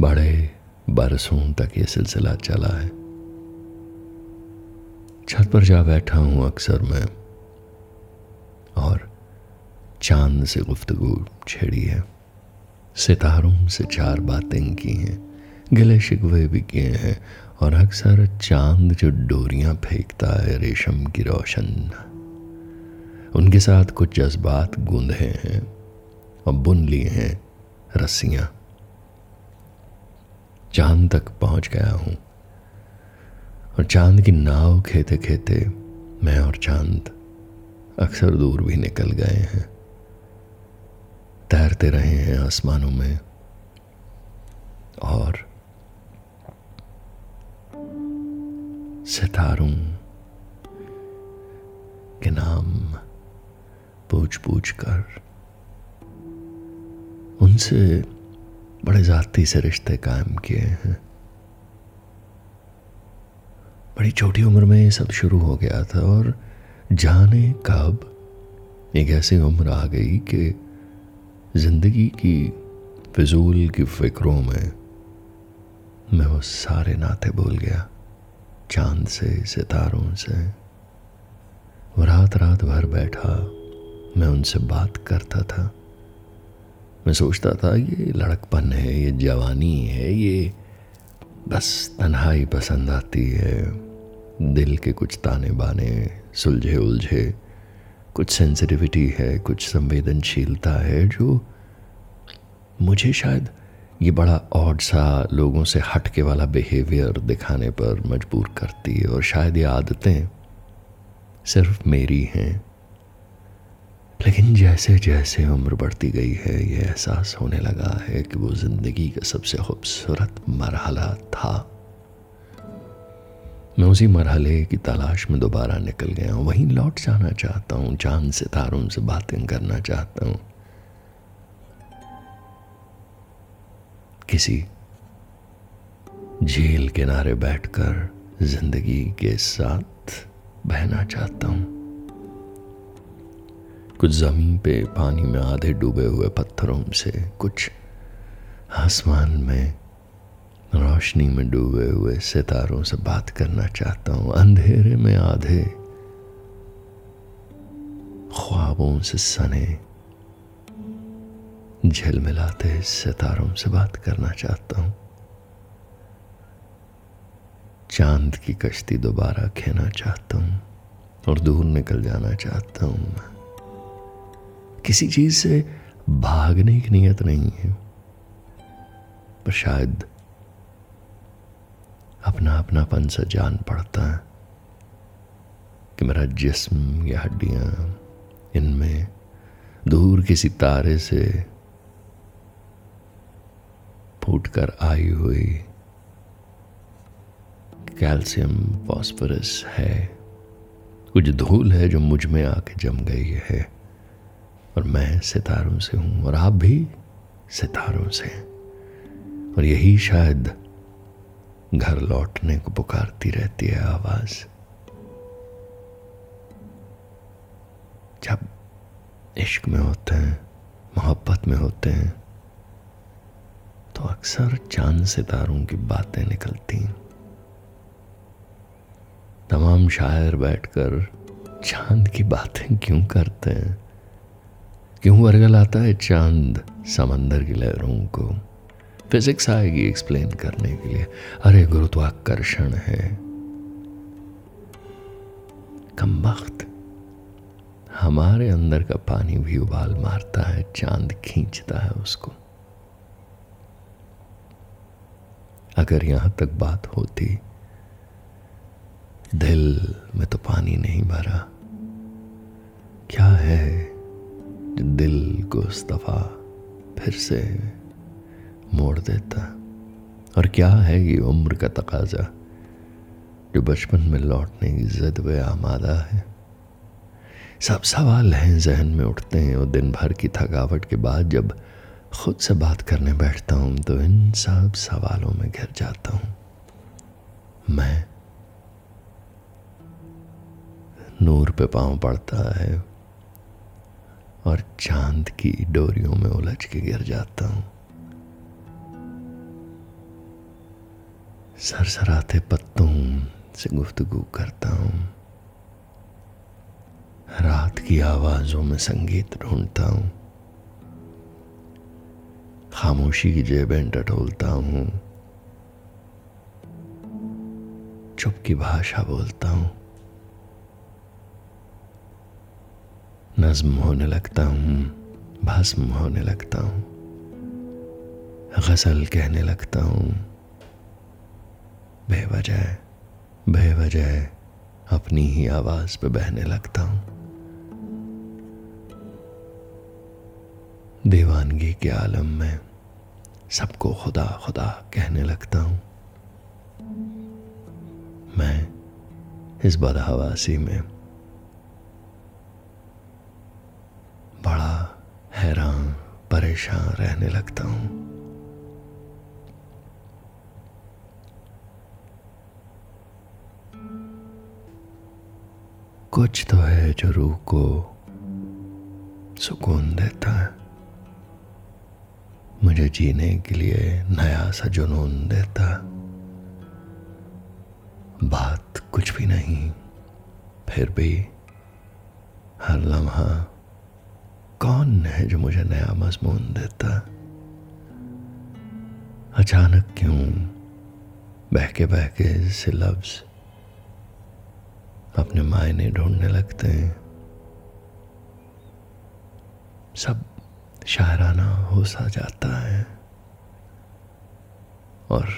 बड़े बरसों तक ये सिलसिला चला है। छत पर जा बैठा हूँ अक्सर मैं, और चाँद से गुफ्तगु छेड़ी है। सितारों से चार बातें की हैं, गिले शिकवे भी किए हैं, और अक्सर चाँद जो डोरियाँ फेंकता है, रेशम की रोशन। उनके साथ कुछ जज्बात गूंधे हैं और बुन लिए हैं रस्सियाँ। चाँद तक पहुँच गया हूँ। और चाँद की नाव खेते खेते मैं और चाँद अक्सर दूर भी निकल गए हैं। तैरते रहे हैं आसमानों में। और सितारों के नाम पूछ पूछ कर उनसे बड़े जाती से रिश्ते कायम किए हैं। बड़ी छोटी उम्र में ये सब शुरू हो गया था और जाने कब एक ऐसी उम्र आ गई कि ज़िंदगी की फिजूल की फिक्रों में मैं वो सारे नाते भूल गया। चाँद से, सितारों से। रात रात भर बैठा मैं उनसे बात करता था। मैं सोचता था, ये लड़कपन है, ये जवानी है, ये बस तन्हाई पसंद आती है। दिल के कुछ ताने बाने सुलझे उलझे कुछ सेंसिटिविटी है, कुछ संवेदनशीलता है, जो मुझे शायद ये बड़ा ऑड सा लोगों से हटके वाला बिहेवियर दिखाने पर मजबूर करती है और शायद ये आदतें सिर्फ़ मेरी हैं। लेकिन जैसे जैसे उम्र बढ़ती गई है, ये एहसास होने लगा है कि वो ज़िंदगी का सबसे खूबसूरत मरहला था। मैं उसी मरहले की तलाश में दोबारा निकल गया हूँ। वहीं लौट जाना चाहता हूँ चाँद सितारों से बातें करना चाहता हूँ। किसी झील किनारे बैठकर ज़िंदगी के साथ बहना चाहता हूँ। कुछ ज़मीन पे पानी में आधे डूबे हुए पत्थरों से, कुछ आसमान में रोशनी में डूबे हुए सितारों से बात करना चाहता हूँ। अंधेरे में आधे ख्वाबों से सने झिलमिलाते सितारों से बात करना चाहता हूँ। चाँद की कश्ती दोबारा खेना चाहता हूँ और दूर निकल जाना चाहता हूँ मैं। किसी चीज़ से भागने की नीयत नहीं है, पर शायद अपना अपनापन से जान पड़ता है कि मेरा जिस्म, या हड्डियाँ, इनमें दूर किसी तारे से फूट कर आई हुई कैल्शियम, फॉस्फोरस है। कुछ धूल है जो मुझमें आके जम गई है। और मैं सितारों से हूँ और आप भी सितारों से और यही शायद घर लौटने को पुकारती रहती है आवाज़। जब इश्क में होते हैं, मोहब्बत में होते हैं तो अक्सर चाँद सितारों की बातें निकलती तमाम शायर बैठकर चाँद की बातें क्यों करते हैं? क्यों आता है चाँद समंदर की लहरों को। फिजिक्स आएगी एक्सप्लेन करने के लिए। अरे गुरुत्वाकर्षण है। कम वक्त। हमारे अंदर का पानी भी उबाल मारता है, चाँद खींचता है उसको। अगर यहाँ तक बात होती, दिल में तो पानी नहीं भरा। क्या है दिल को उस दफ़ा फिर से मोड़ देता। और क्या है ये उम्र का तकाजा, जो बचपन में लौटने की जिद व आमादा है? सब सवाल हैं जहन में उठते हैं और दिन भर की थकावट के बाद जब खुद से बात करने बैठता हूँ तो इन सब सवालों में घिर जाता हूँ। मैं नूर पे पाँव पड़ता है और चाँद की डोरियों में उलझ के गिर जाता हूँ। सरसराते पत्तों से गुफ्तगू करता हूँ। रात की आवाजों में संगीत ढूंढता हूँ। खामोशी की जेबें टटोलता हूँ। चुप की भाषा बोलता हूँ। नज्म होने लगता हूँ, भस्म होने लगता हूँ, गज़ल कहने लगता हूँ। बेवजह बेवजह अपनी ही आवाज़ पे बहने लगता हूँ। दीवानगी के आलम में सबको खुदा खुदा कहने लगता हूँ। मैं इस बदहवासी में रहने लगता हूँ। कुछ तो है जो रूह को सुकून देता है। मुझे जीने के लिए नया सा जुनून देता बात कुछ भी नहीं, फिर भी हर लम्हा कौन है जो मुझे नया मजमून देता? अचानक क्यों बहके बहके से लफ्ज़ अपने मायने ढूँढने लगते हैं? सब शायराना हो सा जाता है और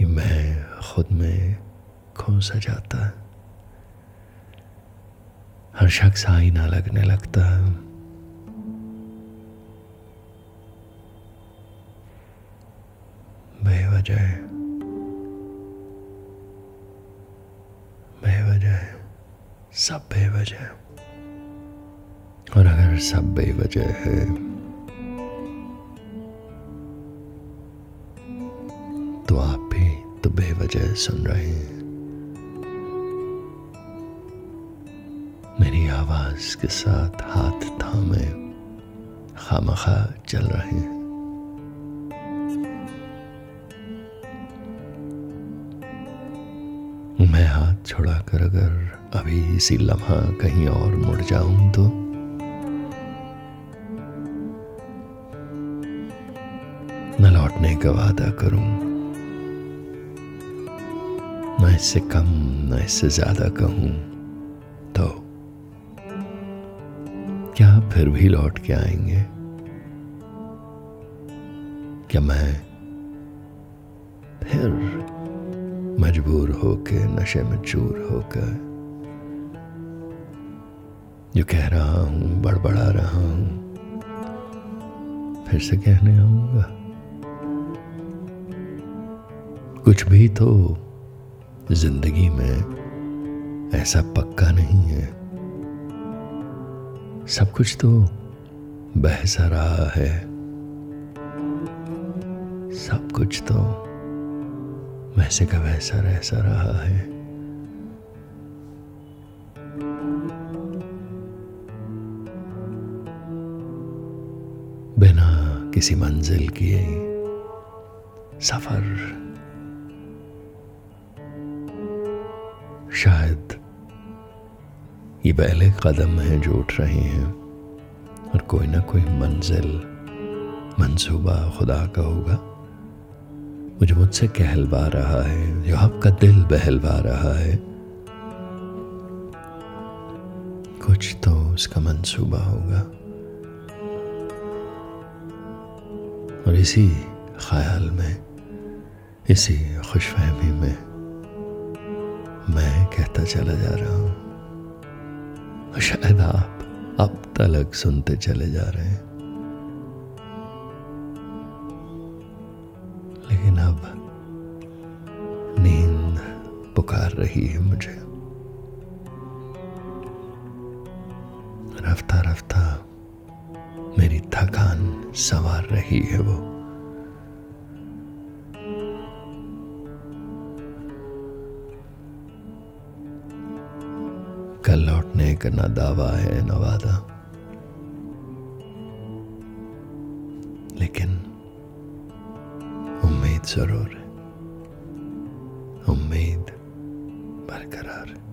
मैं खुद में खो सा जाता है। शख्स आईना लगने लगता। है बेवजह। सब बेवजह। और अगर सब बेवजह है तो आप भी तो बेवजह सुन रहे हैं। आवाज़ के साथ हाथ थामे, खामखा चल रहे हैं। मैं हाथ छुड़ाकर अगर अभी इसी लम्हा कहीं और मुड़ जाऊँ तो? न लौटने का वादा करूँ। न इससे कम न इससे ज़्यादा कहूँ। क्या फिर भी लौट के आएँगे? क्या मैं फिर मजबूर होके, नशे में चूर होकर, जो कह रहा हूँ, बड़बड़ा रहा हूँ, फिर से कहने आऊँगा? कुछ भी तो ज़िंदगी में ऐसा पक्का नहीं है। सब कुछ तो बहसा रहा है। सब कुछ तो वैसे का वैसा रहसा रहा है। बिना किसी मंजिल किए सफ़र। शायद ये पहले कदम हैं जो उठ रहे हैं और कोई ना कोई मंजिल, मंसूबा खुदा का होगा। मुझे मुझसे कहलवा रहा है जो आपका दिल बहलवा रहा है। कुछ तो उसका मंसूबा होगा। और इसी ख्याल में, इसी खुशफहमी में मैं कहता चला जा रहा हूँ। शायद आप अब तलक सुनते चले जा रहे हैं। लेकिन अब नींद पुकार रही है मुझे। रफ्ता रफ्ता मेरी थकान संवार रही है वो। कल लौटने का ना दावा है, ना वादा। लेकिन उम्मीद ज़रूर है। उम्मीद बरकरार है।